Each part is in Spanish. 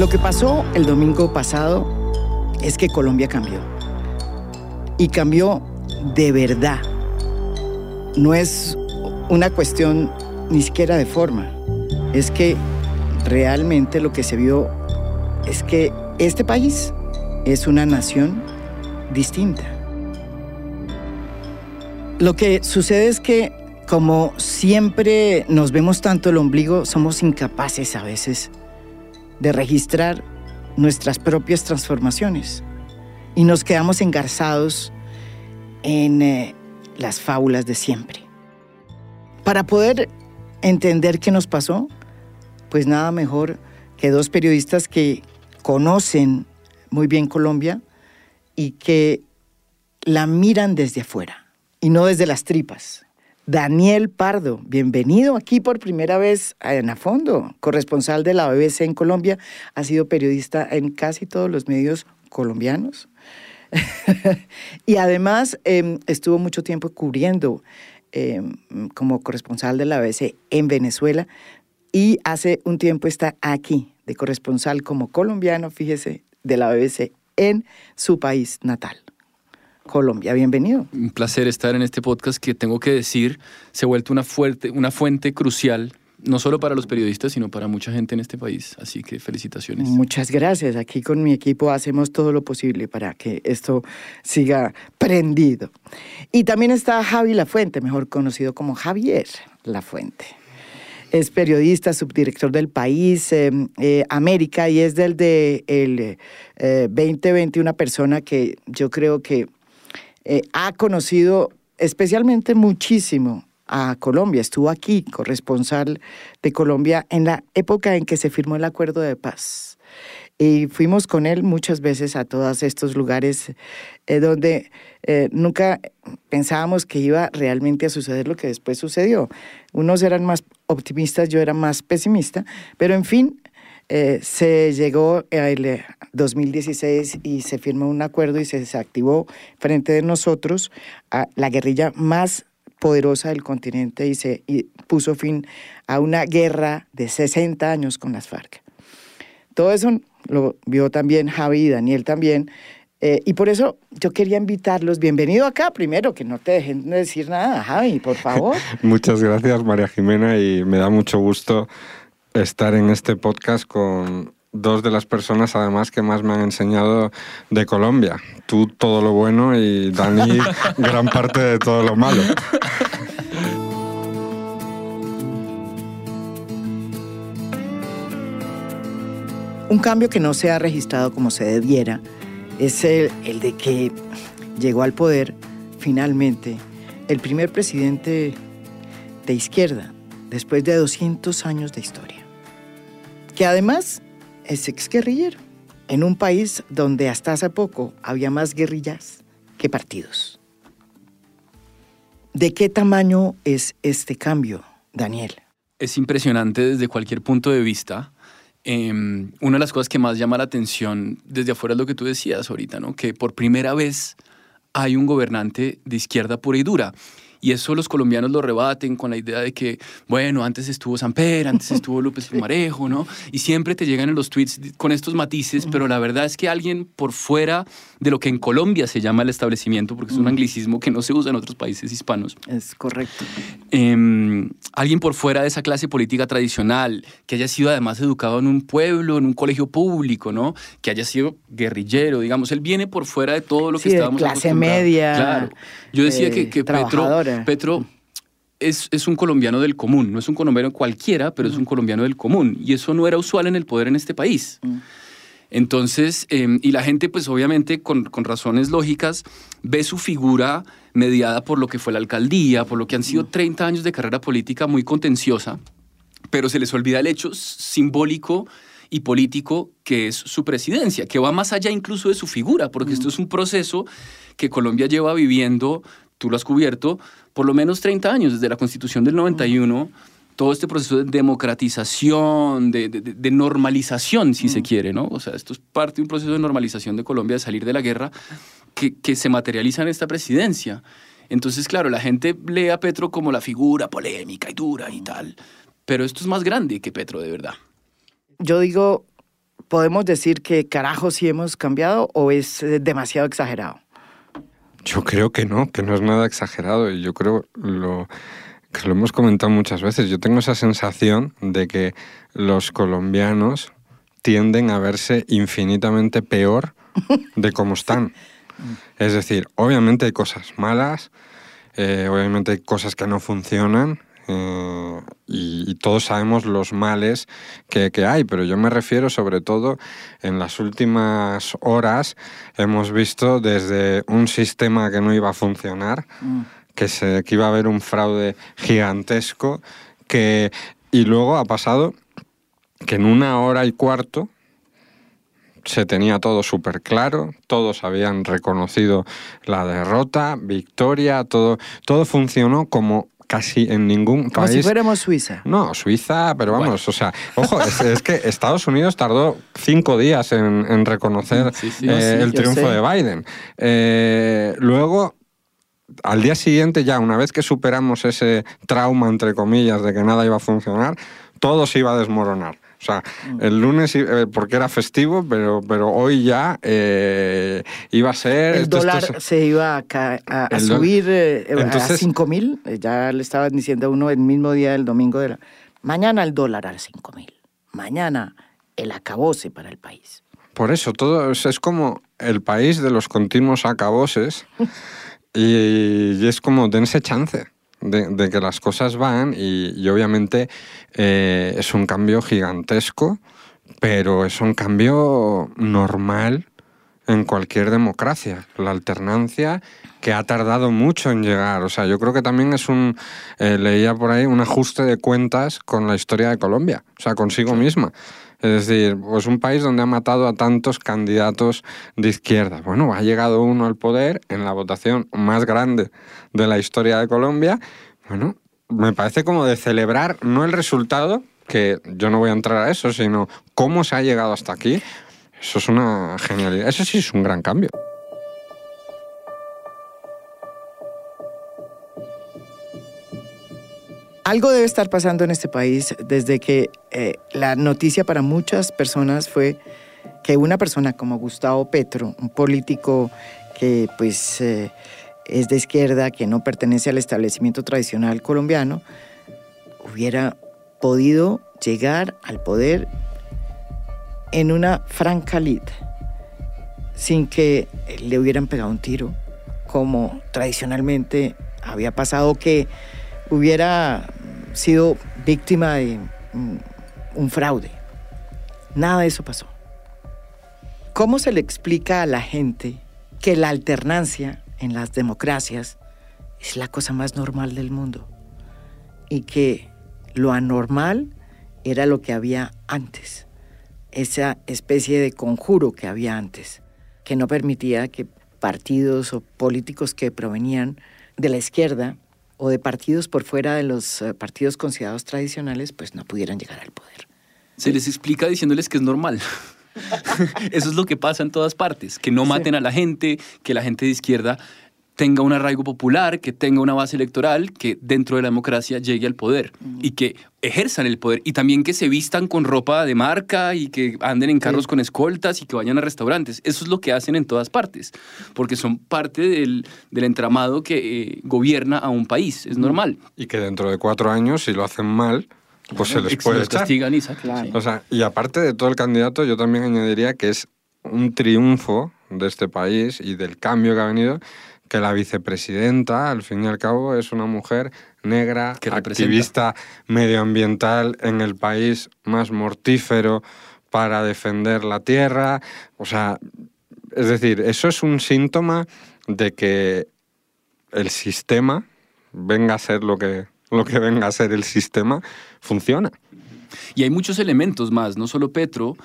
Lo que pasó el domingo pasado es que Colombia cambió. Y cambió de verdad. No es una cuestión ni siquiera de forma. Es que realmente lo que se vio es que este país es una nación distinta. Lo que sucede es que como siempre nos vemos tanto el ombligo, somos incapaces a veces de registrar nuestras propias transformaciones y nos quedamos engarzados en eh, las fábulas de siempre. Para poder entender qué nos pasó, pues nada mejor que dos periodistas que conocen muy bien Colombia y que la miran desde afuera y no desde las tripas. Daniel Pardo, bienvenido aquí por primera vez A Fondo, corresponsal de la BBC en Colombia, ha sido periodista en casi todos los medios colombianos y además em, estuvo mucho tiempo cubriendo em, como corresponsal de la BBC en Venezuela y hace un tiempo está aquí de corresponsal como colombiano, fíjese, de la BBC en su país natal. Colombia. Bienvenido. Un placer estar en este podcast que tengo que decir se ha vuelto una, fuerte, una fuente crucial no solo para los periodistas, sino para mucha gente en este país. Así que felicitaciones. Muchas gracias. Aquí con mi equipo hacemos todo lo posible para que esto siga prendido. Y también está Javi Lafuente, mejor conocido como Javier Lafuente. Es periodista, subdirector del país eh, eh, América y es del de el 2020 eh, una persona que yo creo que ha conocido especialmente muchísimo a Colombia. Estuvo aquí, corresponsal de Colombia, en la época en que se firmó el acuerdo de paz. Y fuimos con él muchas veces a todos estos lugares eh, donde eh, nunca pensábamos que iba realmente a suceder lo que después sucedió. Unos eran más optimistas, yo era más pesimista, pero en fin, eh, se llegó el 2016 y se firmó un acuerdo y se desactivó frente de nosotros a la guerrilla más poderosa del continente y se puso fin a una guerra de 60 años con las FARC. Todo eso lo vio también Javi y Daniel también. Eh, y por eso yo quería invitarlos. Bienvenido acá primero, que no te dejen decir nada, Javi, por favor. Muchas gracias, María Jimena, y me da mucho gusto estar en este podcast con dos de las personas además que más me han enseñado de Colombia. Tú todo lo bueno y Dani gran parte de todo lo malo. Un cambio que no se ha registrado como se debiera es el, el de que llegó al poder finalmente el primer presidente de izquierda después de 200 años de historia, que además es exguerrillero, en un país donde hasta hace poco había más guerrillas que partidos. ¿De qué tamaño es este cambio, Daniel? Es impresionante desde cualquier punto de vista. Em, una de las cosas que más llama la atención desde afuera es lo que tú decías ahorita, ¿no? que por primera vez hay un gobernante de izquierda pura y dura. Y eso los colombianos lo rebaten con la idea de que, bueno, antes estuvo Samper, antes estuvo López Pumarejo, ¿no? Y siempre te llegan en los tweets con estos matices, pero la verdad es que alguien por fuera de lo que en Colombia se llama el establecimiento, porque es un anglicismo que no se usa en otros países hispanos. Es correcto. Em, alguien por fuera de esa clase política tradicional, que haya sido además educado en un pueblo, en un colegio público, ¿no? Que haya sido guerrillero, digamos. Él viene por fuera de todo lo que estábamos de clase media. Claro. Yo decía que, que Petro Petro es, es, un colombiano del común, no es un colombiano cualquiera, pero es un colombiano del común. Y eso no era usual en el poder en este país. Entonces, em, y la gente, pues obviamente, con, con, razones lógicas, ve su figura mediada por lo que fue la alcaldía, por lo que han sido 30 mm. años de carrera política muy contenciosa, pero se les olvida el hecho simbólico y político que es su presidencia, que va más allá incluso de su figura, porque esto es un proceso que Colombia lleva viviendo tú lo has cubierto, por lo menos 30 años, desde la Constitución del 91, todo este proceso de democratización, de, normalización, si se quiere, ¿no? O sea, esto es parte de un proceso de normalización de Colombia, de salir de la guerra, que, que se materializa en esta presidencia. Entonces, claro, la gente lee a Petro como la figura polémica y dura y tal, pero esto es más grande que Petro, de verdad. Yo digo, podemos decir que carajo sí hemos cambiado o es eh, demasiado exagerado? Yo creo que no, que no es nada exagerado y yo creo lo, que lo hemos comentado muchas veces. Yo tengo esa sensación de que los colombianos tienden a verse infinitamente peor de cómo están. Es decir, obviamente hay cosas malas, eh, obviamente hay cosas que no funcionan, eh, y, todos sabemos los males que, hay, pero yo me refiero sobre todo en las últimas horas hemos visto desde un sistema que no iba a funcionar, mm. que, se, que iba a haber un fraude gigantesco, que, y luego ha pasado que en una hora y cuarto se tenía todo súper claro, todos habían reconocido la derrota, victoria, todo, todo funcionó como casi en ningún país. Como si fuéramos Suiza. No, Suiza, pero vamos, o sea, ojo, es, que Estados Unidos tardó cinco días en, reconocer eh, el triunfo de Biden. Eh, luego, al día siguiente, ya una vez que superamos ese trauma, entre comillas, de que nada iba a funcionar, todo se iba a desmoronar. O sea, el lunes, eh, porque era festivo, pero, pero hoy ya eh, iba a ser... El dólar se iba a, subir eh, a 5 mil. Ya le estaban diciendo a uno el mismo día del domingo de la... Mañana el dólar a 5 mil. Mañana el acabose para el país. Por eso, todo es, como el país de los continuos acaboses y, y es como dense chance de, que las cosas van y, obviamente eh, es un cambio gigantesco, pero es un cambio normal en cualquier democracia. La alternancia que ha tardado mucho en llegar. O sea, yo creo que también es un, eh, leía por ahí, un ajuste de cuentas con la historia de Colombia, o sea, consigo misma. Es decir, pues un país donde ha matado a tantos candidatos de izquierda. Bueno, ha llegado uno al poder en la votación más grande de la historia de Colombia. Bueno, me parece como de celebrar no el resultado, que yo no voy a entrar a eso, sino cómo se ha llegado hasta aquí. Eso es una genialidad. Eso sí es un gran cambio. Algo debe estar pasando en este país desde que eh, la noticia para muchas personas fue que una persona como Gustavo Petro, un político que pues eh, es de izquierda, que no pertenece al establecimiento tradicional colombiano, hubiera podido llegar al poder en una franca lid, sin que le hubieran pegado un tiro, como tradicionalmente había pasado que hubiera sido víctima de un fraude. Nada de eso pasó. ¿Cómo se le explica a la gente que la alternancia en las democracias es la cosa más normal del mundo y que lo anormal era lo que había antes, esa especie de conjuro que había antes, que no permitía que partidos o políticos que provenían de la izquierda o de partidos por fuera de los eh, partidos considerados tradicionales, pues no pudieran llegar al poder. Se les explica diciéndoles que es normal. Eso es lo que pasa en todas partes, que no maten a la gente, que la gente de izquierda tenga un arraigo popular, que tenga una base electoral, que dentro de la democracia llegue al poder y que ejerzan el poder y también que se vistan con ropa de marca y que anden en carros con escoltas y que vayan a restaurantes. Eso es lo que hacen en todas partes, porque son parte del, entramado que eh, gobierna a un país, es normal. Y que dentro de cuatro años, si lo hacen mal, pues se les puede echar. y, o sea, y aparte de todo el candidato, yo también añadiría que es un triunfo de este país y del cambio que ha venido que la vicepresidenta, al fin y al cabo, es una mujer negra, activista medioambiental en el país más mortífero para defender la tierra. O sea, es decir, eso es un síntoma de que el sistema, venga a ser lo que, lo que venga a ser el sistema, funciona. Y hay muchos elementos más, no solo Petro,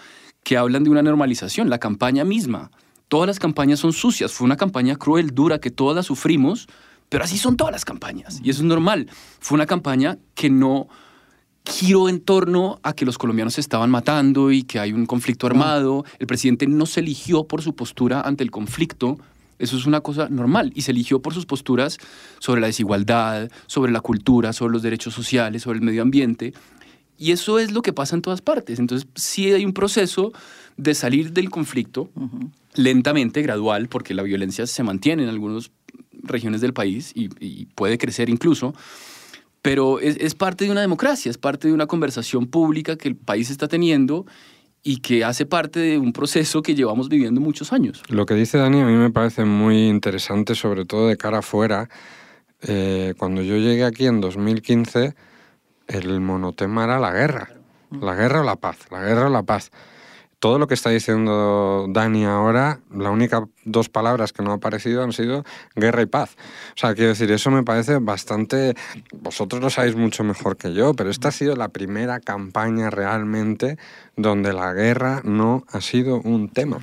que hablan de una normalización, la campaña misma. Todas las campañas son sucias. Fue una campaña cruel, dura, que todas las sufrimos, pero así son todas las campañas. Y eso es normal. Fue una campaña que no giró en torno a que los colombianos se estaban matando y que hay un conflicto armado. El presidente no se eligió por su postura ante el conflicto. Eso es una cosa normal. Y se eligió por sus posturas sobre la desigualdad, sobre la cultura, sobre los derechos sociales, sobre el medio ambiente. Y eso es lo que pasa en todas partes. Entonces, sí hay un proceso de salir del conflicto lentamente, gradual, porque la violencia se mantiene en algunas regiones del país y, puede crecer incluso. Pero es, es, parte de una democracia, es parte de una conversación pública que el país está teniendo y que hace parte de un proceso que llevamos viviendo muchos años. Lo que dice Dani a mí me parece muy interesante, sobre todo de cara afuera. Eh, cuando yo llegué aquí en 2015, el monotema era la guerra. La guerra o la paz, la guerra o la paz todo lo que está diciendo Dani ahora, la única dos palabras que no ha aparecido han sido guerra y paz. O sea, quiero decir, eso me parece bastante... Vosotros lo sabéis mucho mejor que yo, pero esta ha sido la primera campaña realmente donde la guerra no ha sido un tema.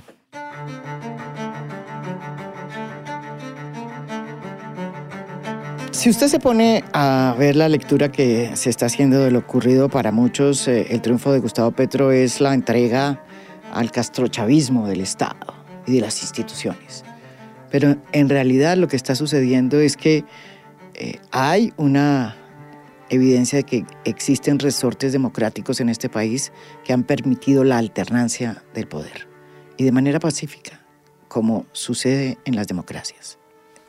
Si usted se pone a ver la lectura que se está haciendo de lo ocurrido para muchos, eh, el triunfo de Gustavo Petro es la entrega al castrochavismo del Estado y de las instituciones. Pero en realidad lo que está sucediendo es que eh, hay una evidencia de que existen resortes democráticos en este país que han permitido la alternancia del poder y de manera pacífica, como sucede en las democracias.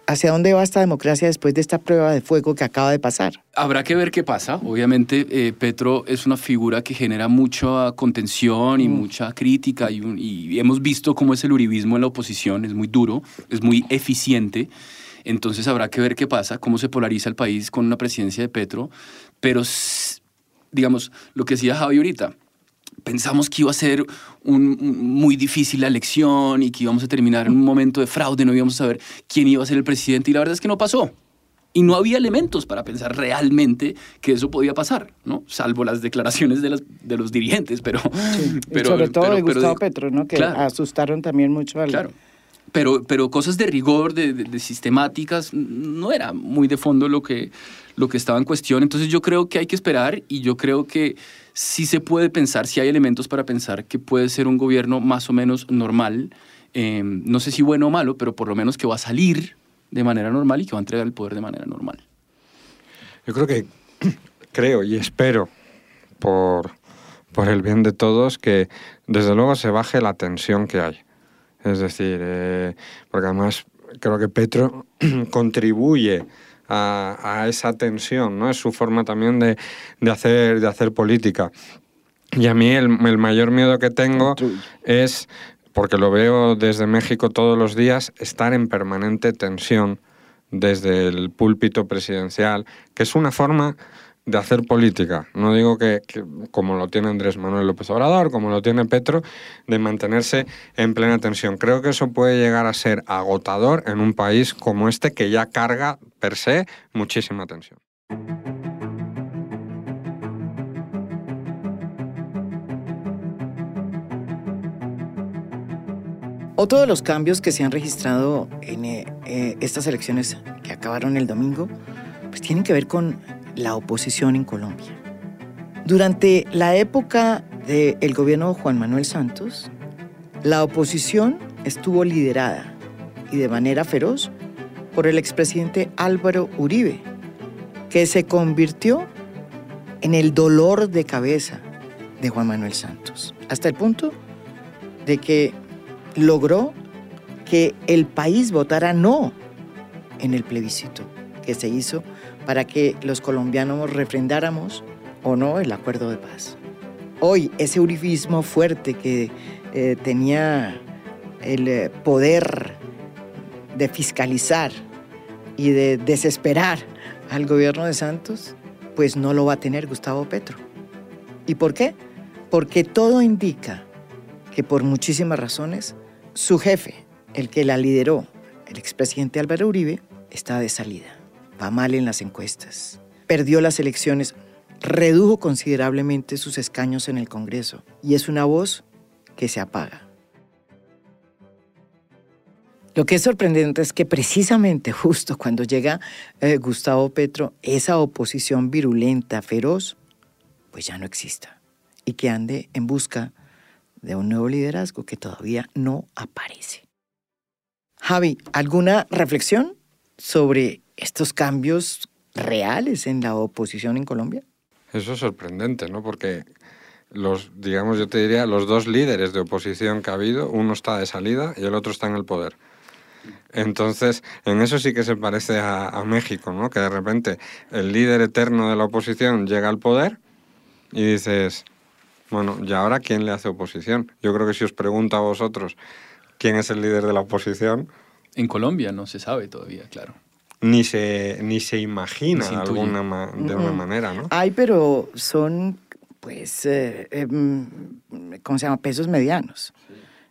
¿Hacia dónde va esta democracia después de esta prueba de fuego que acaba de pasar? Habrá que ver qué pasa. Obviamente, eh, Petro es una figura que genera mucha contención y mm. mucha crítica y, hemos visto cómo es el uribismo en la oposición. Es muy duro, es muy eficiente. Entonces habrá que ver qué pasa, cómo se polariza el país con una presidencia de Petro. Pero, digamos, lo que decía Javi ahorita, pensamos que iba a ser un, muy difícil la elección y que íbamos a terminar en un momento de fraude, no íbamos a saber quién iba a ser el presidente y la verdad es que no pasó. Y no había elementos para pensar realmente que eso podía pasar, ¿no? Salvo las declaraciones de, de los dirigentes, pero... pero sobre todo de Gustavo Petro, ¿no? Que asustaron también mucho al... Claro. Pero, pero cosas de rigor, de, de, sistemáticas, no era muy de fondo lo que, lo que estaba en cuestión. Entonces yo creo que hay que esperar y yo creo que sí se puede pensar, si hay elementos para pensar que puede ser un gobierno más o menos normal, em, no sé si bueno o malo, pero por lo menos que va a salir de manera normal y que va a entregar el poder de manera normal. Yo creo que, creo y espero por, por el bien de todos que desde luego se baje la tensión que hay. Es decir, eh, porque además creo que Petro contribuye a, esa tensión, ¿no? Es su forma también de, hacer, de hacer política. Y a mí el, mayor miedo que tengo es, porque lo veo desde México todos los días, estar en permanente tensión desde el púlpito presidencial, que es una forma de hacer política. No digo que, como lo tiene Andrés Manuel López Obrador, como lo tiene Petro, de mantenerse en plena tensión. Creo que eso puede llegar a ser agotador en un país como este que ya carga per se muchísima tensión. Otro de los cambios que se han registrado en eh, eh, estas elecciones que acabaron el domingo, pues tienen que ver con la oposición en Colombia. Durante la época del gobierno de Juan Manuel Santos, la oposición estuvo liderada y de manera feroz por el expresidente Álvaro Uribe, que se convirtió en el dolor de cabeza de Juan Manuel Santos, hasta el punto de que logró que el país votara no en el plebiscito que se hizo para que los colombianos refrendáramos o no el acuerdo de paz. Hoy ese uribismo fuerte que eh, tenía el eh, poder de fiscalizar y de desesperar al gobierno de Santos, pues no lo va a tener Gustavo Petro. ¿Y por qué? Porque todo indica que por muchísimas razones su jefe, el que la lideró, el expresidente Álvaro Uribe, está de salida va mal en las encuestas. Perdió las elecciones, redujo considerablemente sus escaños en el Congreso y es una voz que se apaga. Lo que es sorprendente es que precisamente justo cuando llega eh, Gustavo Petro, esa oposición virulenta, feroz, pues ya no exista y que ande en busca de un nuevo liderazgo que todavía no aparece. Javi, ¿alguna reflexión sobre estos cambios reales en la oposición en Colombia? Eso es sorprendente, ¿no? Porque los, digamos, yo te diría, los dos líderes de oposición que ha habido, uno está de salida y el otro está en el poder. Entonces, en eso sí que se parece a, México, ¿no? Que de repente el líder eterno de la oposición llega al poder y dices, bueno, ¿y ahora quién le hace oposición? Yo creo que si os pregunto a vosotros quién es el líder de la oposición... En Colombia no se sabe todavía, claro. Ni se, ni se imagina de alguna de una manera, ¿no? Ay, pero son, pues, eh, em, ¿cómo se llama? Pesos medianos.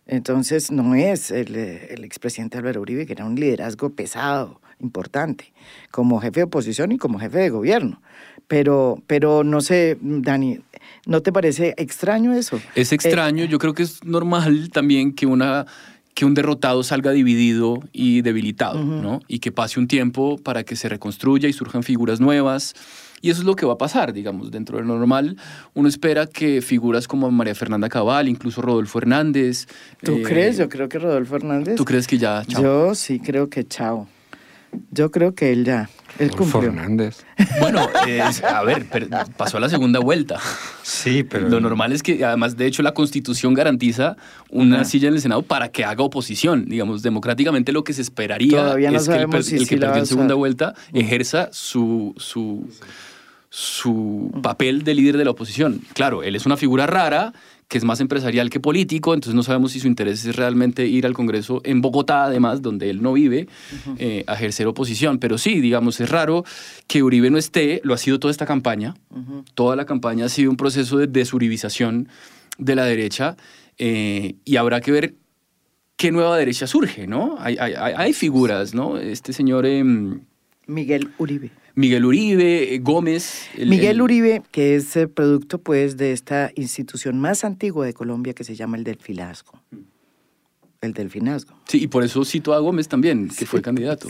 Entonces no es el, el expresidente Álvaro Uribe, que era un liderazgo pesado, importante, como jefe de oposición y como jefe de gobierno. Pero, pero no sé, Dani, ¿no te parece extraño eso? Es extraño, eh, yo creo que es normal también que una que un derrotado salga dividido y debilitado, ¿no? Y que pase un tiempo para que se reconstruya y surjan figuras nuevas. Y eso es lo que va a pasar, digamos, dentro de lo normal. Uno espera que figuras como María Fernanda Cabal, incluso Rodolfo Hernández. ¿Tú eh, crees? Yo creo que Rodolfo Hernández. ¿Tú crees que ya? Chao? Yo sí creo que chao. Yo creo que él ya. Él Rodolfo Hernández. Bueno, a ver, pasó a la segunda vuelta. Sí, pero. Lo normal es que, además, de hecho, la Constitución garantiza una silla en el Senado para que haga oposición. Digamos, democráticamente lo que se esperaría es que el, que perdió en segunda vuelta ejerza su, su, su papel de líder de la oposición. Claro, él es una figura rara, que es más empresarial que político, entonces no sabemos si su interés es realmente ir al Congreso en Bogotá, además, donde él no vive, eh, a ejercer oposición. Pero sí, digamos, es raro que Uribe no esté, lo ha sido toda esta campaña. Toda la campaña ha sido un proceso de desuribización de la derecha eh, y habrá que ver qué nueva derecha surge, ¿no? Hay, hay, figuras, ¿no? Este señor... Em, Miguel Uribe. Miguel Uribe, eh, Gómez. Miguel Uribe, que es el producto pues de esta institución más antigua de Colombia que se llama el Delfinazgo. El Delfinazgo. Sí, y por eso cito a Gómez también, que fue candidato.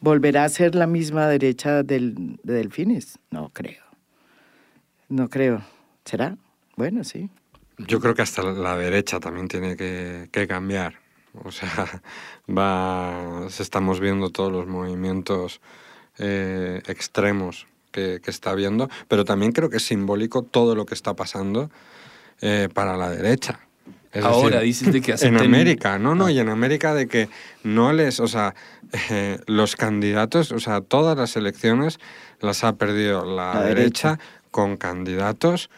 ¿Volverá a ser la misma derecha del, de Delfines? No creo. No creo. ¿Será? Bueno, sí. Yo creo que hasta la derecha también tiene que, que cambiar. O sea, va, estamos viendo todos los movimientos eh, extremos que, está habiendo, pero también creo que es simbólico todo lo que está pasando eh, para la derecha. Ahora dices de que En América, no, no, ah. y en América de que no les, o sea, eh, los candidatos, o sea, todas las elecciones las ha perdido la, derecha, con candidatos,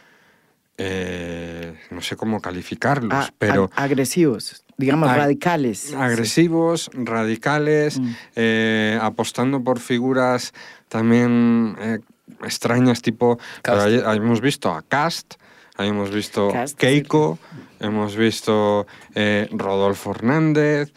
no sé cómo calificarlos, ah, pero... agresivos digamos, radicales. Agresivos, radicales, mm. eh, apostando por figuras también eh, extrañas, tipo, hemos visto a Cast, hemos visto Keiko, hemos visto eh, Rodolfo Hernández,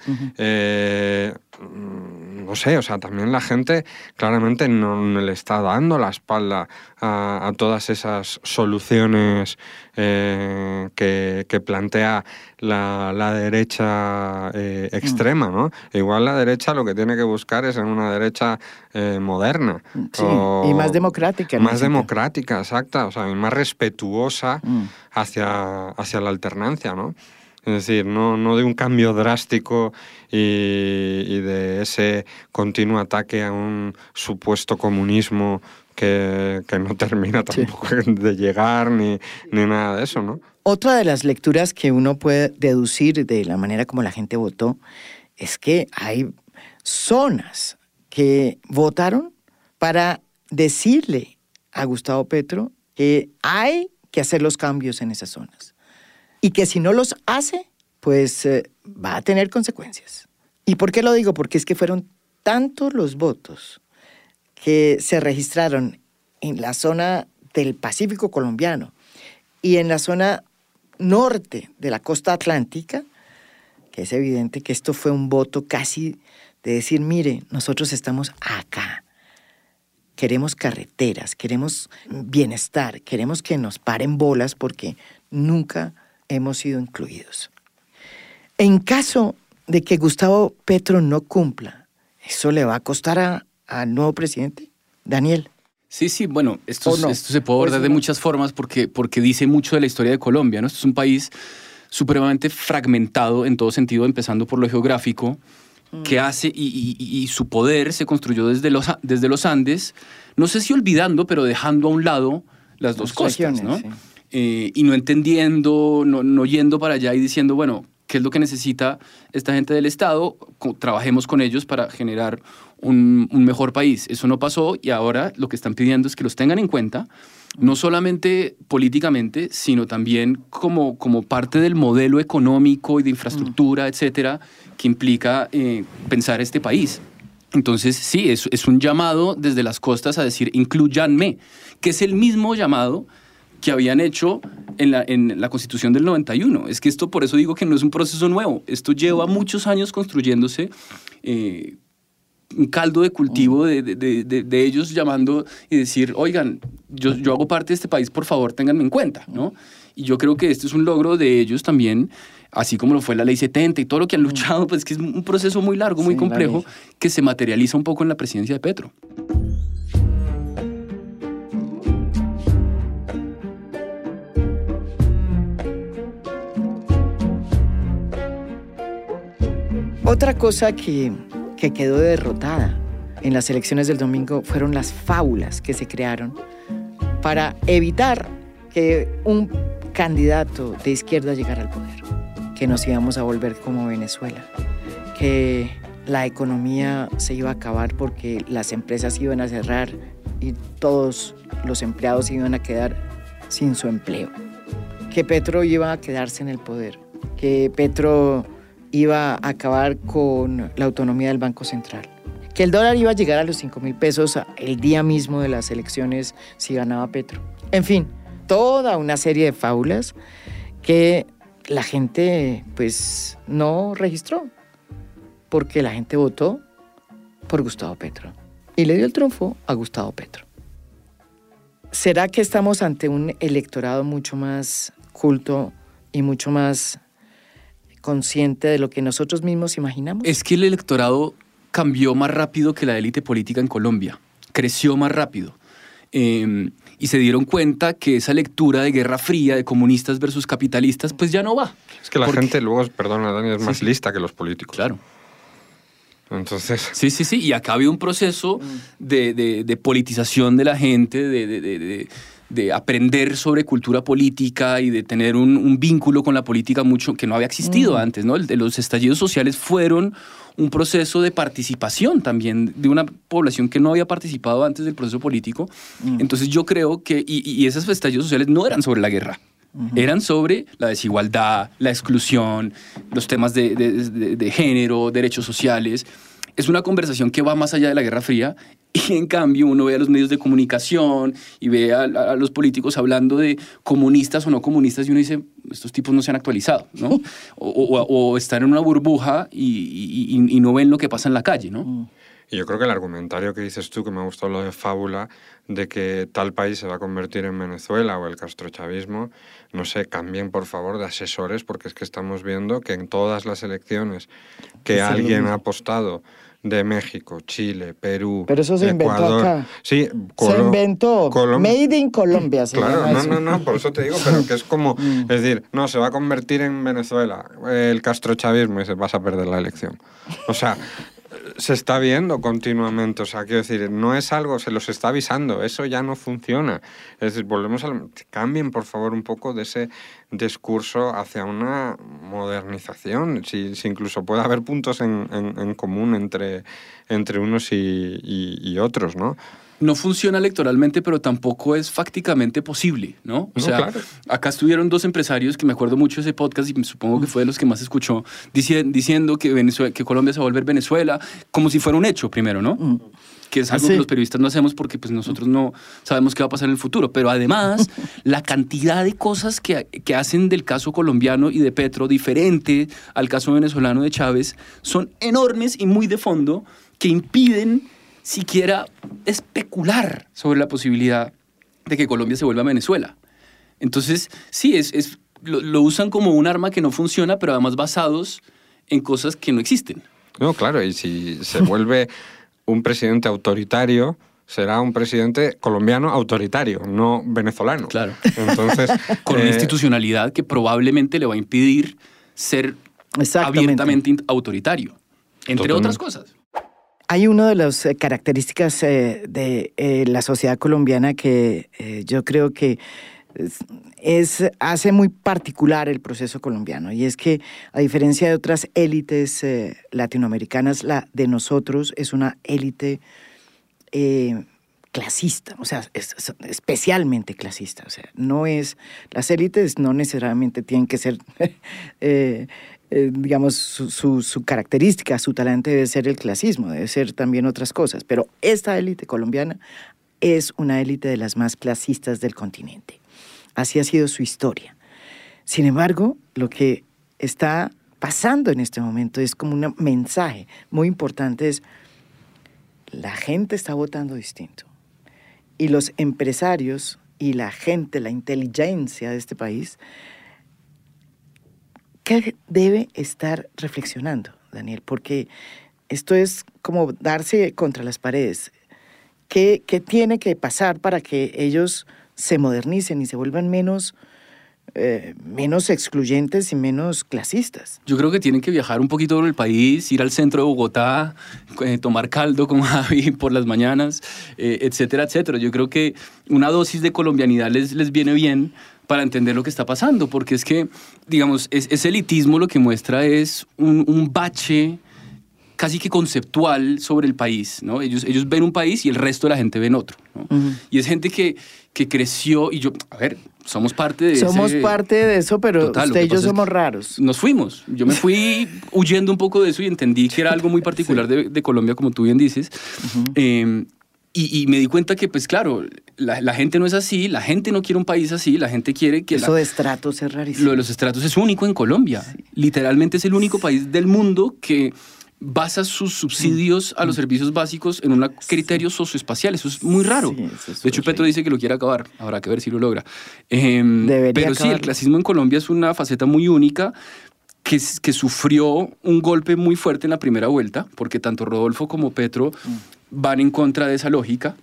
no sé, o sea, también la gente claramente no, le está dando la espalda a, todas esas soluciones eh, que, plantea la, derecha eh, extrema, ¿no? Igual la derecha lo que tiene que buscar es en una derecha eh, moderna. Sí, y más democrática. Más democrática, exacta, o sea, más respetuosa mm. hacia, hacia la alternancia, ¿no? Es decir, no, no de un cambio drástico y, de ese continuo ataque a un supuesto comunismo que, no termina tampoco de llegar ni, ni nada de eso, ¿no? Otra de las lecturas que uno puede deducir de la manera como la gente votó es que hay zonas que votaron para decirle a Gustavo Petro que hay que hacer los cambios en esas zonas y que si no los hace, pues eh, va a tener consecuencias. ¿Y por qué lo digo? Porque es que fueron tantos los votos que se registraron en la zona del Pacífico colombiano y en la zona norte de la costa atlántica, que es evidente que esto fue un voto casi de decir, mire, nosotros estamos acá, queremos carreteras, queremos bienestar, queremos que nos paren bolas porque nunca hemos sido incluidos. En caso de que Gustavo Petro no cumpla, ¿eso le va a costar al nuevo presidente? Daniel. Sí, sí, bueno, esto, esto se puede abordar de muchas formas porque, porque dice mucho de la historia de Colombia, ¿no? Esto es un país supremamente fragmentado en todo sentido, empezando por lo geográfico, que mm. hace y, su poder se construyó desde los, desde los Andes, no sé si olvidando, pero dejando a un lado las dos costas, ¿no? Eh, y no entendiendo, no, no yendo para allá y diciendo, bueno, qué es lo que necesita esta gente del Estado, trabajemos con ellos para generar un, un, mejor país. Eso no pasó y ahora lo que están pidiendo es que los tengan en cuenta, no solamente políticamente, sino también como, como parte del modelo económico y de infraestructura, etcétera, que implica eh, pensar este país. Entonces, sí, es, es un llamado desde las costas a decir, incluyanme, que es el mismo llamado que habían hecho en la, en la, Constitución del 91. Es que esto, por eso digo que no es un proceso nuevo. Esto lleva muchos años construyéndose. Eh, un caldo de cultivo de, de, de, ellos llamando y decir, oigan, yo, yo hago parte de este país, por favor, ténganme en cuenta, ¿no? Y yo creo que este es un logro de ellos también, así como lo fue la ley 70 y todo lo que han luchado, pues que es un proceso muy largo, muy complejo, que se materializa un poco en la presidencia de Petro. Otra cosa que, que quedó derrotada en las elecciones del domingo fueron las fábulas que se crearon para evitar que un candidato de izquierda llegara al poder, que nos íbamos a volver como Venezuela, que la economía se iba a acabar porque las empresas iban a cerrar y todos los empleados iban a quedar sin su empleo, que Petro iba a quedarse en el poder, que Petro iba a acabar con la autonomía del Banco Central, que el dólar iba a llegar a los 5 mil pesos el día mismo de las elecciones si ganaba Petro. En fin, toda una serie de fábulas que la gente pues no registró, porque la gente votó por Gustavo Petro y le dio el triunfo a Gustavo Petro. ¿Será que estamos ante un electorado mucho más culto y mucho más consciente de lo que nosotros mismos imaginamos? Es que el electorado cambió más rápido que la élite política en Colombia, creció más rápido. Em, y se dieron cuenta que esa lectura de guerra fría, de comunistas versus capitalistas, pues ya no va. Es que la gente luego, perdona Dani, es más lista que los políticos. Claro. Entonces. Sí, sí, sí. Y acá había un proceso de, de politización de la gente, de, de aprender sobre cultura política y de tener un, vínculo con la política mucho que no había existido mm. antes, ¿no? los estallidos sociales fueron un proceso de participación también de una población que no había participado antes del proceso político. Mm. Entonces yo creo que, y, esos estallidos sociales no eran sobre la guerra, eran sobre la desigualdad, la exclusión, los temas de, de género, derechos sociales. Es una conversación que va más allá de la Guerra Fría y en cambio uno ve a los medios de comunicación y ve a, los políticos hablando de comunistas o no comunistas y uno dice, estos tipos no se han actualizado, ¿no? o, están en una burbuja y, no ven lo que pasa en la calle, ¿no? Y yo creo que el argumentario que dices tú, que me ha gustado lo de fábula, de que tal país se va a convertir en Venezuela o el castrochavismo, no sé, cambien por favor de asesores, porque es que estamos viendo que en todas las elecciones que alguien ha apostado de México, Chile, Perú, Pero eso se inventó acá. Sí, se inventó. Made in Colombia. claro, no, no, no, por eso te digo, pero que es como, mm. es decir, no, se va a convertir en Venezuela el castrochavismo y se vas a perder la elección. O sea, se está viendo continuamente, o sea, quiero decir, no es algo, se los está avisando, eso ya no funciona. Es decir, volvemos a... Cambien, por favor, un poco de ese discurso hacia una modernización, si, incluso puede haber puntos en, común entre, entre unos y, y otros, ¿no? No funciona electoralmente, pero tampoco es fácticamente posible, ¿no? O sea, acá estuvieron dos empresarios que me acuerdo mucho de ese podcast y supongo que fue de los que más escuchó, diciendo que, Venezuela, que Colombia se va a volver Venezuela, como si fuera un hecho primero, ¿no? Mm. Que es algo que los periodistas no hacemos porque pues, nosotros no sabemos qué va a pasar en el futuro. Pero además, la cantidad de cosas que, que hacen del caso colombiano y de Petro diferente al caso venezolano de Chávez son enormes y muy de fondo que impiden siquiera especular sobre la posibilidad de que Colombia se vuelva a Venezuela. Entonces, sí, es, es lo, usan como un arma que no funciona, pero además basados en cosas que no existen. No, claro, y si se vuelve un presidente autoritario, será un presidente colombiano autoritario, no venezolano. Claro. Entonces, con una eh, institucionalidad que probablemente le va a impedir ser abiertamente autoritario, entre otras cosas. Hay una de las eh, características eh, de eh, la sociedad colombiana que yo creo que es, hace muy particular el proceso colombiano y es que a diferencia de otras élites latinoamericanas, la de nosotros es una élite clasista, o sea, especialmente clasista. O sea, no es, las élites no necesariamente tienen que ser digamos, su, su, característica, su talento debe ser el clasismo, debe ser también otras cosas. Pero esta élite colombiana es una élite de las más clasistas del continente. Así ha sido su historia. Sin embargo, lo que está pasando en este momento es como un mensaje muy importante, es la gente está votando distinto. Y los empresarios y la gente, la inteligencia de este país, ¿Qué debe estar reflexionando, Daniel? Porque esto es como darse contra las paredes. ¿Qué, ¿Qué, tiene que pasar para que ellos se modernicen y se vuelvan menos, eh, menos excluyentes y menos clasistas? Yo creo que tienen que viajar un poquito por el país, ir al centro de Bogotá, eh, tomar caldo con Javi por las mañanas, eh, etcétera, etcétera. Yo creo que una dosis de colombianidad les, les viene bien para entender lo que está pasando, porque es que, digamos, ese elitismo lo que muestra es un, bache casi que conceptual sobre el país, ¿no? Ellos, ellos ven un país y el resto de la gente ven otro, ¿no? Y es gente que, que creció y yo, a ver, somos parte de Somos parte de eso, pero usted y yo somos raros. Nos fuimos. Yo me fui huyendo un poco de eso y entendí que era algo muy particular de, Colombia, como tú bien dices. Y, me di cuenta que, pues claro, la, gente no es así, la gente no quiere un país así, la gente quiere que... Eso de estratos es rarísimo. Lo de los estratos es único en Colombia. Literalmente es el único país del mundo que basa sus subsidios a los servicios básicos en un criterio socioespacial. Eso es muy raro. de hecho, Petro dice que lo quiere acabar. Habrá que ver si lo logra. Em, pero sí, el clasismo en Colombia es una faceta muy única. Que, que, sufrió un golpe muy fuerte en la primera vuelta, porque tanto Rodolfo como Petro mm van en contra de esa lógica.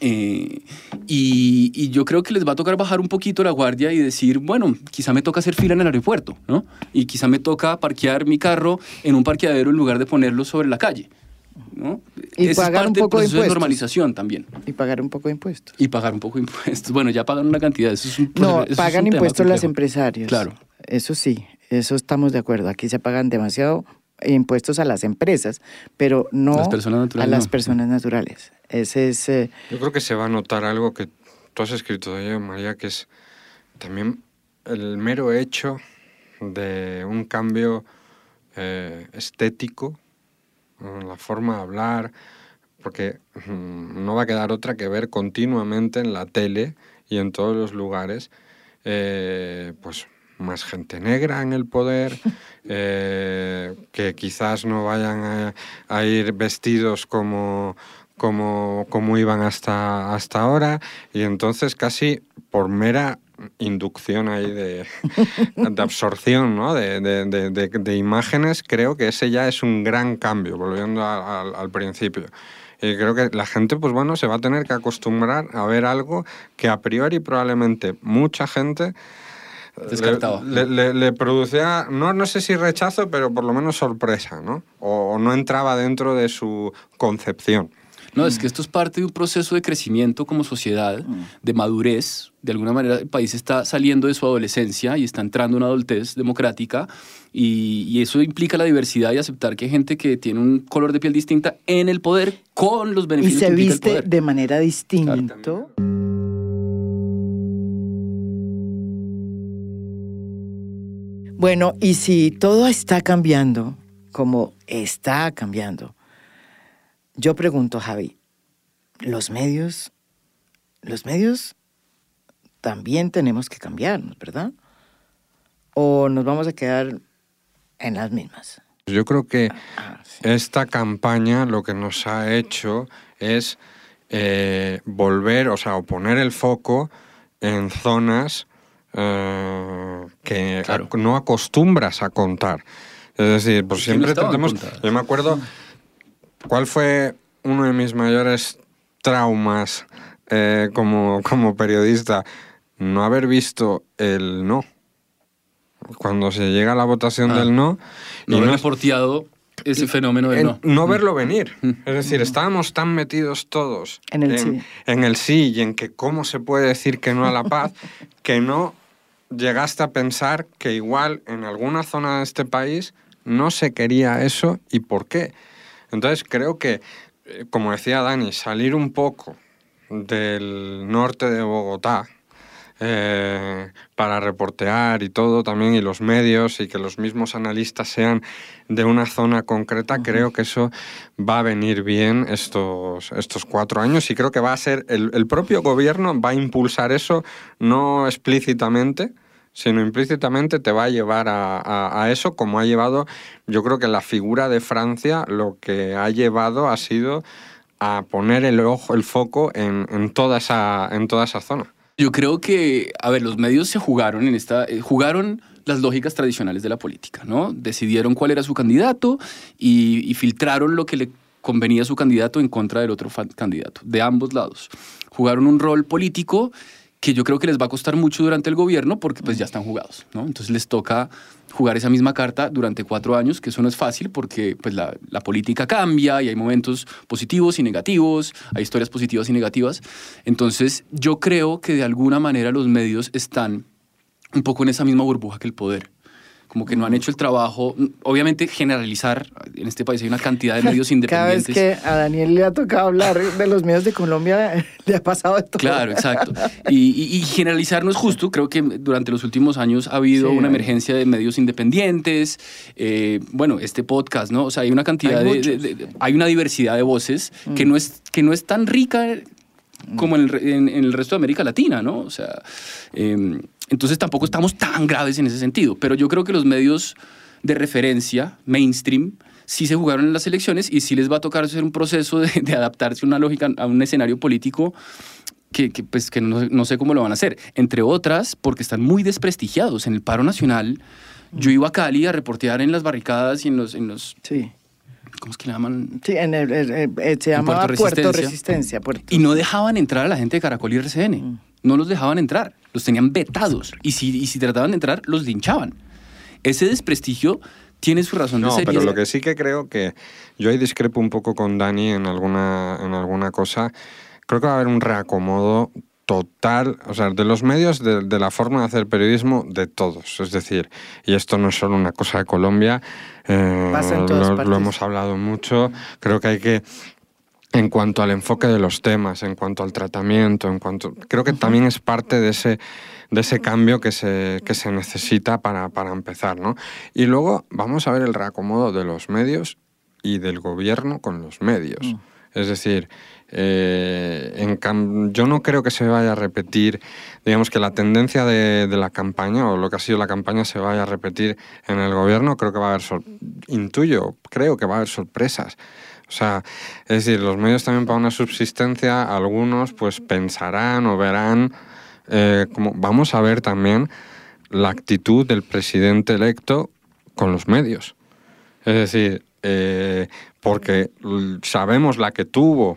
Eh, y, yo creo que les va a tocar bajar un poquito la guardia y decir, bueno, quizá me toca hacer fila en el aeropuerto, ¿no? Y quizá me toca parquear mi carro en un parqueadero en lugar de ponerlo sobre la calle. ¿no? Y pagar un poco de impuestos. normalización también. Y pagar un poco de impuestos. Y pagar un poco de impuestos. Bueno, ya pagan una cantidad. Eso es un, no, pagan impuestos los empresarios. Claro. Eso sí, eso estamos de acuerdo. Aquí se pagan demasiado impuestos a las empresas, pero no a las personas naturales. Ese es... Eh, Yo creo que se va a notar algo que tú has escrito de ello, María, que es también el mero hecho de un cambio eh, estético, la forma de hablar, porque mm, no va a quedar otra que ver continuamente en la tele y en todos los lugares, eh, pues más gente negra en el poder, eh, que quizás no vayan a, ir vestidos como, como, como iban hasta, hasta ahora, y entonces casi por mera inducción ahí de, de absorción ¿no? de, de, de, imágenes, creo que ese ya es un gran cambio, volviendo al principio. Y creo que la gente, pues bueno, se va a tener que acostumbrar a ver algo que a priori probablemente mucha gente Descartado. Le, producía, no, no sé si rechazo, pero por lo menos sorpresa, ¿no? O, no entraba dentro de su concepción. No, es que esto es parte de un proceso de crecimiento como sociedad, mm. de madurez. De alguna manera el país está saliendo de su adolescencia y está entrando en una adultez democrática y, eso implica la diversidad y aceptar que hay gente que tiene un color de piel distinta en el poder con los beneficios. Y se viste de manera distinta. Bueno, y si todo está cambiando como está cambiando, yo pregunto, Javi, los medios, los medios también tenemos que cambiarnos, ¿verdad? ¿O nos vamos a quedar en las mismas? Yo creo que ah, ah, esta campaña lo que nos ha hecho es eh, volver, o sea, o poner el foco en zonas eh, que no acostumbras a contar. Es decir, por siempre tenemos... Yo me acuerdo cuál fue uno de mis mayores traumas eh, como, como periodista, no haber visto el no. Cuando se llega a la votación ah. del no... No y no reporteado ese fenómeno de no. No verlo venir. Mm. Es decir, estábamos tan metidos todos en el, sí. en el sí y en que cómo se puede decir que no a la paz, que no llegaste a pensar que igual en alguna zona de este país no se quería eso y por qué. Entonces creo que, eh, como decía Dani, salir un poco del norte de Bogotá, eh, para reportear y todo también, y los medios, y que los mismos analistas sean de una zona concreta, creo que eso va a venir bien estos, estos cuatro años y creo que va a ser, el, el propio gobierno va a impulsar eso, no explícitamente, sino implícitamente te va a llevar a, a, eso, como ha llevado, yo creo que la figura de Francia lo que ha llevado ha sido a poner el ojo, el foco en, en, toda, esa, en toda esa zona. Yo creo que, a ver, los medios se jugaron en esta, eh, jugaron las lógicas tradicionales de la política, ¿no? Decidieron cuál era su candidato y, filtraron lo que le convenía a su candidato en contra del otro candidato, de ambos lados. Jugaron un rol político que yo creo que les va a costar mucho durante el gobierno porque pues ya están jugados, ¿no? Entonces les toca jugar esa misma carta durante cuatro años, que eso no es fácil porque pues la, la, política cambia y hay momentos positivos y negativos, hay historias positivas y negativas. Entonces yo creo que de alguna manera los medios están un poco en esa misma burbuja que el poder como que no han hecho el trabajo. Obviamente, generalizar, en este país hay una cantidad de medios independientes. Cada vez que a Daniel le ha tocado hablar de los medios de Colombia, le ha pasado esto. Claro, exacto. Y, generalizar no es justo. Creo que durante los últimos años ha habido una emergencia de medios independientes. Eh, bueno, este podcast, ¿no? O sea, hay una cantidad de, Hay una diversidad de voces que, mm. no es, que no es tan rica como en el, resto de América Latina, ¿no? O sea, em, entonces tampoco estamos tan graves en ese sentido, pero yo creo que los medios de referencia, mainstream, sí se jugaron en las elecciones y sí les va a tocar hacer un proceso de, adaptarse a una lógica, a un escenario político que, pues, que no, sé cómo lo van a hacer. Entre otras, porque están muy desprestigiados. En el paro nacional, yo iba a Cali a reportear en las barricadas y en los... En los sí. ¿Cómo es que le llaman? Sí, en el, eh, se llama Puerto Resistencia. Y no dejaban entrar a la gente de Caracol y RCN. Mm. No los dejaban entrar los tenían vetados y si, y si trataban de entrar, los linchaban. Ese desprestigio tiene su razón de ser. No, pero lo que sí que creo que yo ahí discrepo un poco con Dani en alguna, en alguna cosa. Creo que va a haber un reacomodo total, o sea, de los medios, de, de, la forma de hacer periodismo, de todos. Es decir, y esto no es solo una cosa de Colombia, eh, lo, lo, hemos hablado mucho, creo que hay que en cuanto al enfoque de los temas, en cuanto al tratamiento, en cuanto creo que también es parte de ese de ese cambio que se, que se necesita para, para empezar, ¿no? Y luego vamos a ver el reacomodo de los medios y del gobierno con los medios. Mm. Es decir, eh, en yo no creo que se vaya a repetir, digamos que la tendencia de, de, la campaña o lo que ha sido la campaña se vaya a repetir en el gobierno. Creo que va a haber, intuyo, creo que va a haber sorpresas. O sea, es decir, los medios también para una subsistencia, algunos pues pensarán o verán, eh, como vamos a ver también la actitud del presidente electo con los medios. Es decir, eh, porque sabemos la que tuvo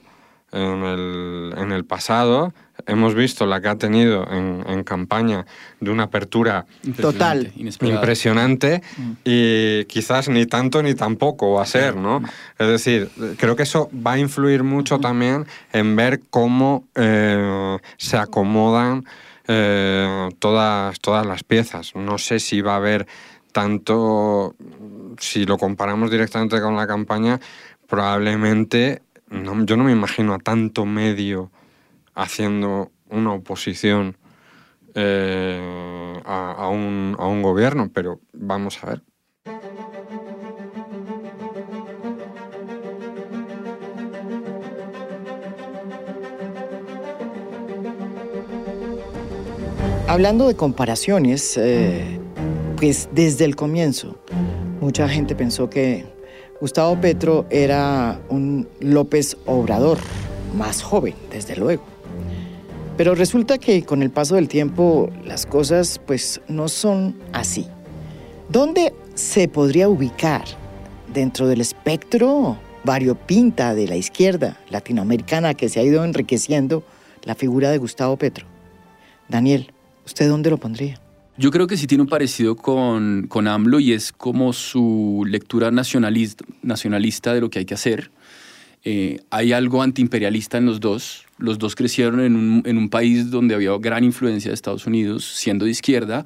en el, en el pasado hemos visto la que ha tenido en, campaña de una apertura total impresionante mm. y quizás ni tanto ni tampoco va a ser, ¿no? Es decir, creo que eso va a influir mucho también en ver cómo eh, se acomodan eh, todas, todas las piezas. No sé si va a haber tanto, si lo comparamos directamente con la campaña, probablemente, yo no me imagino a tanto medio haciendo una oposición eh, a, un, a un gobierno, pero vamos a ver. Hablando de comparaciones, eh, pues desde el comienzo, mucha gente pensó que Gustavo Petro era un López Obrador, más joven, desde luego. Pero resulta que con el paso del tiempo las cosas pues no son así. ¿Dónde se podría ubicar dentro del espectro variopinta de la izquierda latinoamericana que se ha ido enriqueciendo la figura de Gustavo Petro? Daniel, ¿usted dónde lo pondría? Yo creo que sí tiene un parecido con, con AMLO y es como su lectura nacionalista, nacionalista de lo que hay que hacer. Eh, hay algo antiimperialista en los dos. Los dos crecieron en un, país donde había gran influencia de Estados Unidos, siendo de izquierda,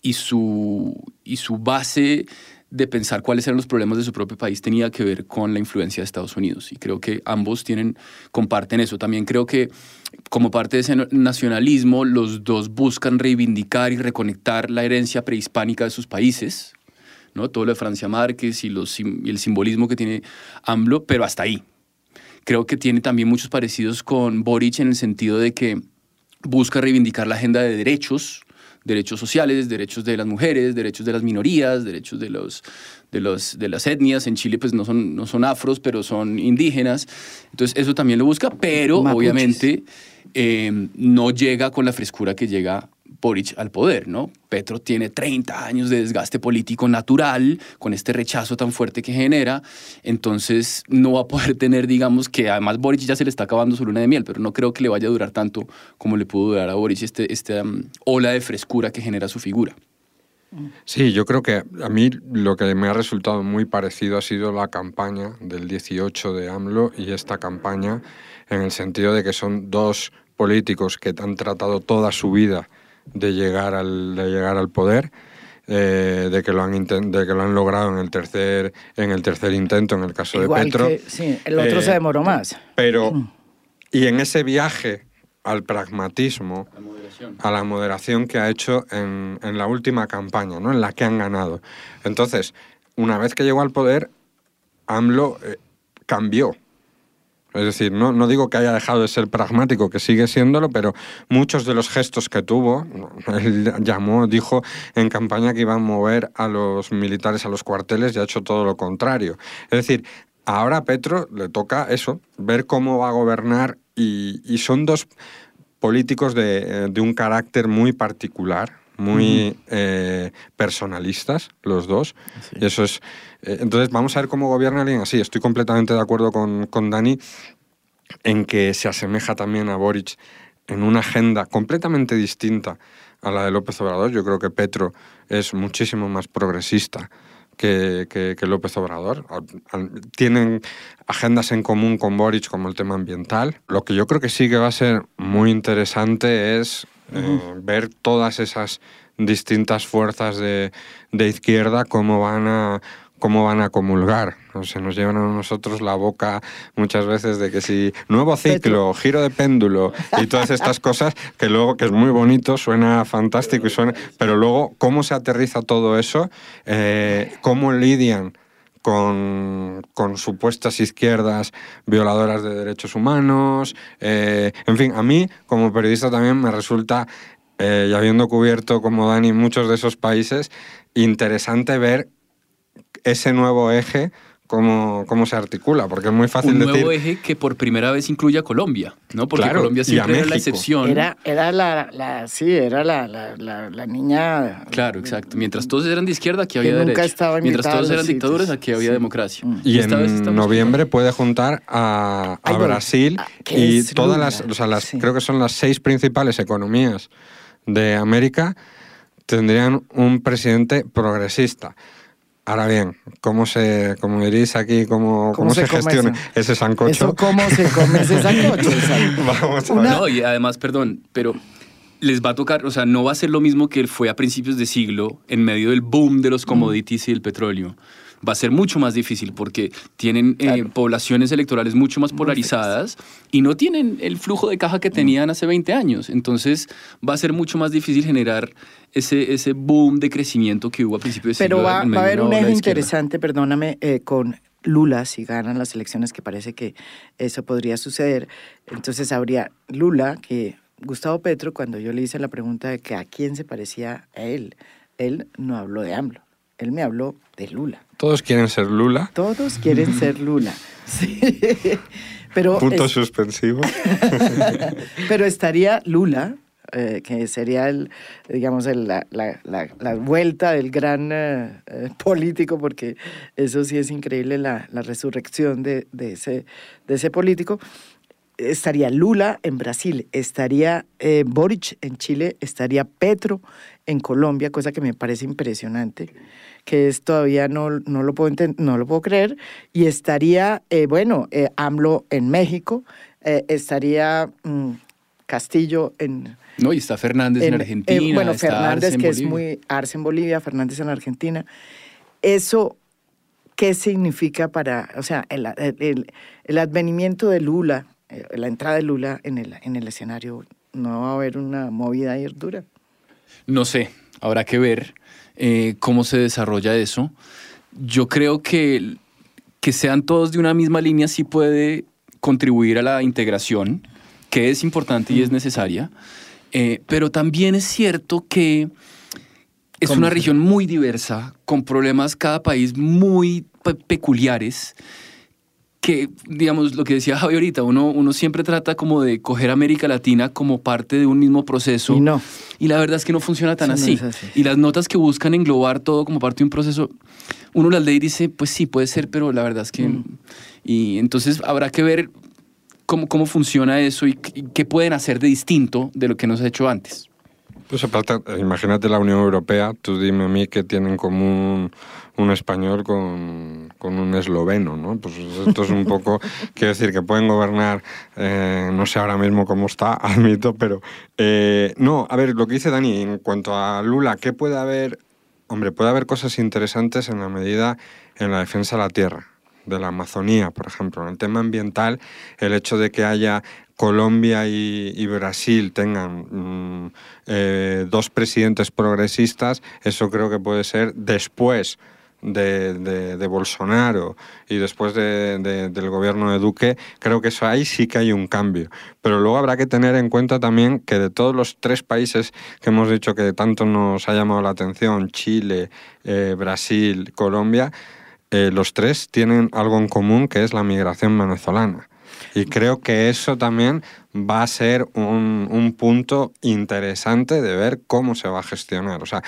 y su, base de pensar cuáles eran los problemas de su propio país tenía que ver con la influencia de Estados Unidos. Y creo que ambos comparten eso. También creo que como parte de ese nacionalismo, los dos buscan reivindicar y reconectar la herencia prehispánica de sus países, ¿no? todo lo de Francia Márquez y el simbolismo que tiene AMLO, pero hasta ahí. Creo que tiene también muchos parecidos con Boric en el sentido de que busca reivindicar la agenda de derechos, derechos sociales, derechos de las mujeres, derechos de las minorías, derechos de, los, de, los, de las etnias. En Chile pues no son, no son afros, pero son indígenas. Entonces eso también lo busca, pero obviamente eh, no llega con la frescura que llega Boric al poder, ¿no? Petro tiene 30 años de desgaste político natural, con este rechazo tan fuerte que genera, entonces no va a poder tener, digamos, que además Boric ya se le está acabando su luna de miel, pero no creo que le vaya a durar tanto como le pudo durar a Boric este, esta um, ola de frescura que genera su figura. Sí, yo creo que a mí lo que me ha resultado muy parecido ha sido la campaña del 18 de AMLO y esta campaña en el sentido de que son dos políticos que han tratado toda su vida de llegar al, de llegar al poder. Eh, de que lo han de que lo han logrado en el tercer en el tercer intento en el caso de Petro. sí el otro se eh, demoró más. pero mm. y en ese viaje al pragmatismo a la moderación que ha hecho en, en, la última campaña no en la que han ganado. Entonces una vez que llegó al poder AMLO eh, cambió es decir, no, no digo que haya dejado de ser pragmático, que sigue siéndolo, pero muchos de los gestos que tuvo, él llamó, dijo en campaña que iba a mover a los militares a los cuarteles y ha hecho todo lo contrario. Es decir, ahora a Petro le toca eso, ver cómo va a gobernar y, son dos políticos de, un carácter muy particular, muy eh, personalistas, los dos. Y eso es eh, entonces, vamos a ver cómo gobierna alguien así. Estoy completamente de acuerdo con, con Dani en que se asemeja también a Boric en una agenda completamente distinta a la de López Obrador. Yo creo que Petro es muchísimo más progresista que, que, López Obrador. Tienen agendas en común con Boric como el tema ambiental. Lo que yo creo que sí que va a ser muy interesante es eh, ver todas esas distintas fuerzas de, de izquierda cómo van a cómo van a comulgar. Se nos llevan a nosotros la boca muchas veces de que si nuevo ciclo, giro de péndulo y todas estas cosas, que luego, que es muy bonito, suena fantástico y suena, pero luego cómo se aterriza todo eso, eh, cómo lidian con, con, supuestas izquierdas violadoras de derechos humanos. Eh, en fin, a mí como periodista también me resulta, eh, y habiendo cubierto como Dani muchos de esos países, interesante ver ese nuevo eje cómo, cómo se articula, porque es muy fácil decir... Un nuevo eje que por primera vez incluye a Colombia, ¿no? Porque Colombia siempre era la excepción. Era, era la, la, sí, era la, la, la, niña... Claro, exacto. Mientras todos eran de izquierda, aquí había nunca Estaba Mientras todos eran dictaduras, aquí había democracia. Mm. Y, en noviembre puede juntar a, a Brasil ah, y todas las, o sea, las creo que son las seis principales economías de América tendrían un presidente progresista. Ahora bien, ¿cómo se, como diréis aquí, cómo, cómo, se, gestiona ese sancocho? ¿Cómo se come ese sancocho? Vamos a ver. No, y además, perdón, pero les va a tocar, o sea, no va a ser lo mismo que fue a principios de siglo, en medio del boom de los commodities y el petróleo va a ser mucho más difícil porque tienen eh, poblaciones electorales mucho más polarizadas y no tienen el flujo de caja que tenían hace 20 años. Entonces va a ser mucho más difícil generar ese, ese boom de crecimiento que hubo a principios de Pero siglo. Pero va, a haber un eje interesante, perdóname, eh, con Lula, si ganan las elecciones, que parece que eso podría suceder. Entonces habría Lula, que Gustavo Petro, cuando yo le hice la pregunta de que a quién se parecía a él, él no habló de AMLO, él me habló de Lula. Todos quieren ser Lula. Todos quieren ser Lula. Sí. Pero Punto suspensivo. Pero estaría Lula, eh, que sería el, digamos, la, vuelta del gran eh, eh, político, porque eso sí es increíble, la, resurrección de, ese, de ese político. Estaría Lula en Brasil, estaría eh, Boric en Chile, estaría Petro en Colombia, cosa que me parece impresionante, que es todavía no, no, lo, puedo no lo puedo creer, y estaría, eh, bueno, eh, AMLO en México, estaría mm, Castillo en... No, y está Fernández en, Argentina. bueno, Fernández, que es muy Arce en Bolivia, Fernández en Argentina. Eso ¿Qué significa para, o sea, el, el, advenimiento de Lula, la entrada de Lula en el, en el escenario, no va a haber una movida ahí dura? No sé, habrá que ver eh, cómo se desarrolla eso. Yo creo que que sean todos de una misma línea sí puede contribuir a la integración, que es importante y es necesaria, eh, pero también es cierto que es una región muy diversa, con problemas cada país muy peculiares que, digamos, lo que decía Javi ahorita, uno, uno siempre trata como de coger América Latina como parte de un mismo proceso. Y no. Y la verdad es que no funciona tan así. Y las notas que buscan englobar todo como parte de un proceso, uno las lee y dice, pues sí, puede ser, pero la verdad es que... Mm. Y entonces habrá que ver cómo, cómo funciona eso y, y qué pueden hacer de distinto de lo que nos ha hecho antes. Pues aparte, imagínate la Unión Europea, tú dime a mí que tienen en común un español con, con, un esloveno, ¿no? Pues esto es un poco, quiero decir, que pueden gobernar, eh, no sé ahora mismo cómo está, admito, pero eh, no, a ver, lo que dice Dani, en cuanto a Lula, ¿qué puede haber? Hombre, puede haber cosas interesantes en la medida en la defensa de la tierra de la Amazonía, por ejemplo. En el tema ambiental, el hecho de que haya Colombia y, Brasil tengan mm, eh, dos presidentes progresistas, eso creo que puede ser después de, Bolsonaro y después del gobierno de Duque, creo que eso ahí sí que hay un cambio. Pero luego habrá que tener en cuenta también que de todos los tres países que hemos dicho que tanto nos ha llamado la atención, Chile, eh, Brasil, Colombia, eh, los tres tienen algo en común que es la migración venezolana. Y creo que eso también va a ser un, un, punto interesante de ver cómo se va a gestionar. O sea,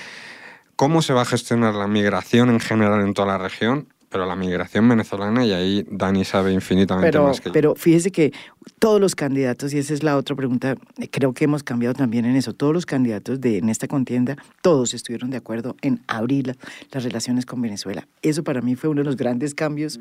cómo se va a gestionar la migración en general en toda la región, pero la migración venezolana, y ahí Dani sabe infinitamente más que yo. Pero fíjese que todos los candidatos, y esa es la otra pregunta, creo que hemos cambiado también en eso, todos los candidatos de, en esta contienda, todos estuvieron de acuerdo en abrir las relaciones con Venezuela. Eso para mí fue uno de los grandes cambios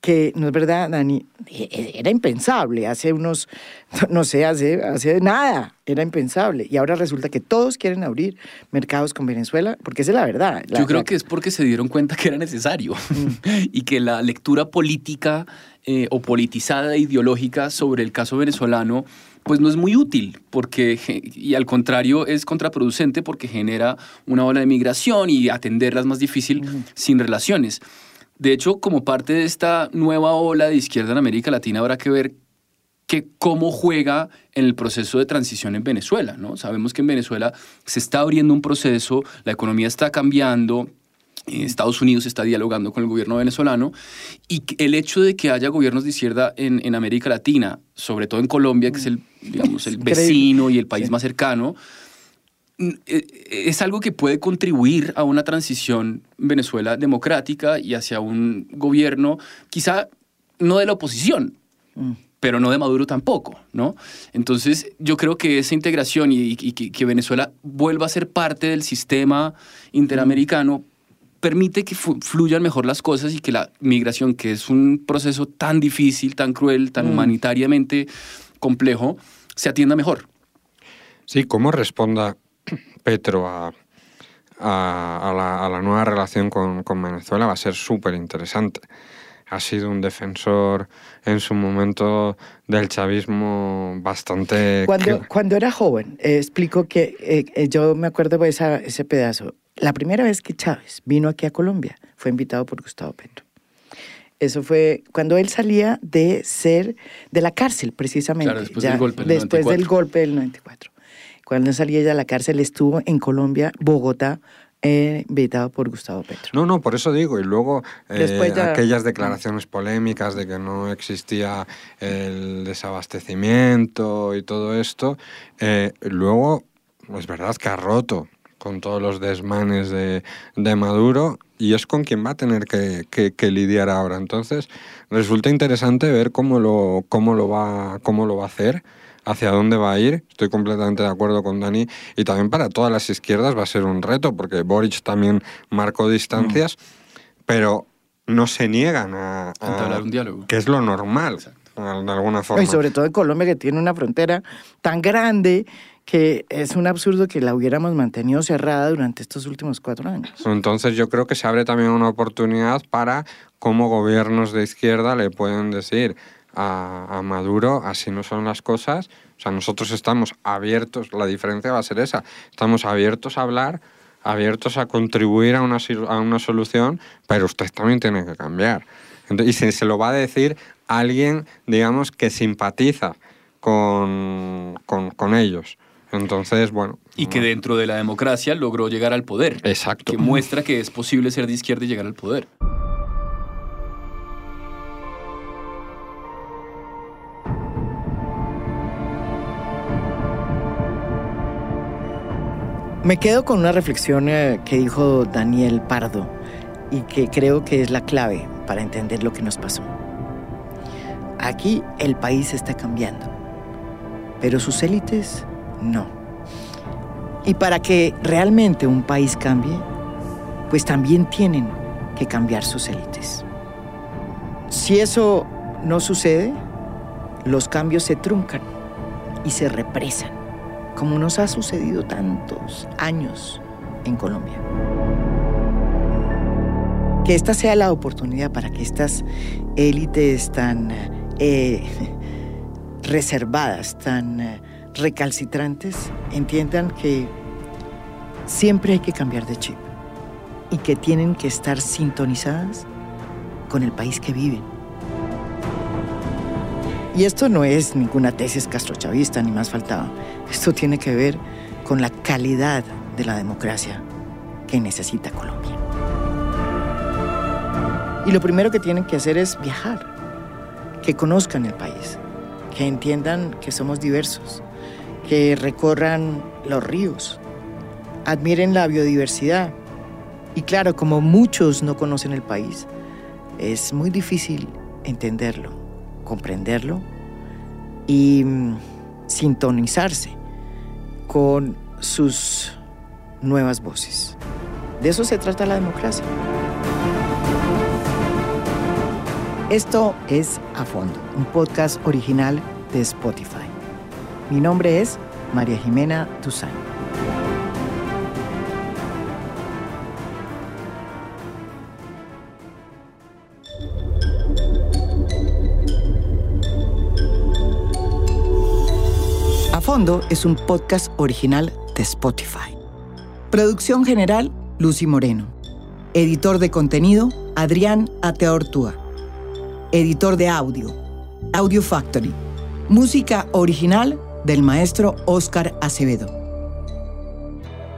que no es verdad, Dani, e, e, era impensable hace unos, no sé, hace, hace nada, era impensable. Y ahora resulta que todos quieren abrir mercados con Venezuela, porque esa es la verdad. Yo creo que es porque se dieron cuenta que era necesario mm. y que la lectura política eh, o politizada ideológica sobre el caso venezolano pues no es muy útil porque y al contrario es contraproducente porque genera una ola de migración y atenderla es más difícil sin relaciones. De hecho, como parte de esta nueva ola de izquierda en América Latina, habrá que ver que cómo juega en el proceso de transición en Venezuela. ¿no? Sabemos que en Venezuela se está abriendo un proceso, la economía está cambiando, eh, Estados Unidos está dialogando con el gobierno venezolano y el hecho de que haya gobiernos de izquierda en, en América Latina, sobre todo en Colombia, que es el, digamos, el vecino y el país más cercano, es algo que puede contribuir a una transición en Venezuela democrática y hacia un gobierno quizá no de la oposición, mm. pero no de Maduro tampoco, ¿no? Entonces yo creo que esa integración y, que, Venezuela vuelva a ser parte del sistema interamericano permite que fluyan mejor las cosas y que la migración, que es un proceso tan difícil, tan cruel, tan mm. humanitariamente complejo, se atienda mejor. Sí, ¿cómo responda Petro a, la, nueva relación con, Venezuela va a ser súper interesante. Ha sido un defensor en su momento del chavismo bastante... Cuando, cuando era joven, eh, explico que eh, eh, yo me acuerdo de ese pedazo. La primera vez que Chávez vino aquí a Colombia fue invitado por Gustavo Petro. Eso fue cuando él salía de ser de la cárcel, precisamente. después del golpe del Después del golpe del 94. Cuando salía ella de la cárcel, estuvo en Colombia, Bogotá, eh, invitado por Gustavo Petro. No, no, por eso digo. Y luego eh, aquellas declaraciones polémicas de que no existía el desabastecimiento y todo esto, eh, luego es verdad que ha roto con todos los desmanes de, de Maduro y es con quien va a tener que, lidiar ahora. Entonces, resulta interesante ver cómo lo, cómo lo, va, cómo lo va a hacer hacia dónde va a ir. Estoy completamente de acuerdo con Dani. Y también para todas las izquierdas va a ser un reto, porque Boric también marcó distancias, mm. pero no se niegan a, a, un diálogo. Que es lo normal, de alguna forma. Y sobre todo en Colombia, que tiene una frontera tan grande que es un absurdo que la hubiéramos mantenido cerrada durante estos últimos cuatro años. Entonces yo creo que se abre también una oportunidad para cómo gobiernos de izquierda le pueden decir a, Maduro, así no son las cosas. O sea, nosotros estamos abiertos, la diferencia va a ser esa, estamos abiertos a hablar, abiertos a contribuir a una, a una solución, pero usted también tiene que cambiar. y se, se lo va a decir alguien, digamos, que simpatiza con, con, con ellos. Entonces, bueno. Y que dentro de la democracia logró llegar al poder. Exacto. Que muestra que es posible ser de izquierda y llegar al poder. Me quedo con una reflexión eh, que dijo Daniel Pardo y que creo que es la clave para entender lo que nos pasó. Aquí el país está cambiando, pero sus élites no. Y para que realmente un país cambie, pues también tienen que cambiar sus élites. Si eso no sucede, los cambios se truncan y se represan como nos ha sucedido tantos años en Colombia. Que esta sea la oportunidad para que estas élites tan eh, reservadas, tan eh, recalcitrantes, entiendan que siempre hay que cambiar de chip y que tienen que estar sintonizadas con el país que viven. Y esto no es ninguna tesis castrochavista, ni más faltaba. Esto tiene que ver con la calidad de la democracia que necesita Colombia. Y lo primero que tienen que hacer es viajar, que conozcan el país, que entiendan que somos diversos, que recorran los ríos, admiren la biodiversidad. Y claro, como muchos no conocen el país, es muy difícil entenderlo, comprenderlo y mm, sintonizarse con sus nuevas voces. De eso se trata la democracia. Esto es A Fondo, un podcast original de Spotify. Mi nombre es María Jimena Duzán. Fondo es un podcast original de Spotify. Producción general, Lucy Moreno. Editor de contenido, Adrián Ateortúa. Editor de audio, Audio Factory. Música original del maestro Oscar Acevedo.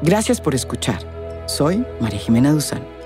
Gracias por escuchar. Soy María Jimena Duzán.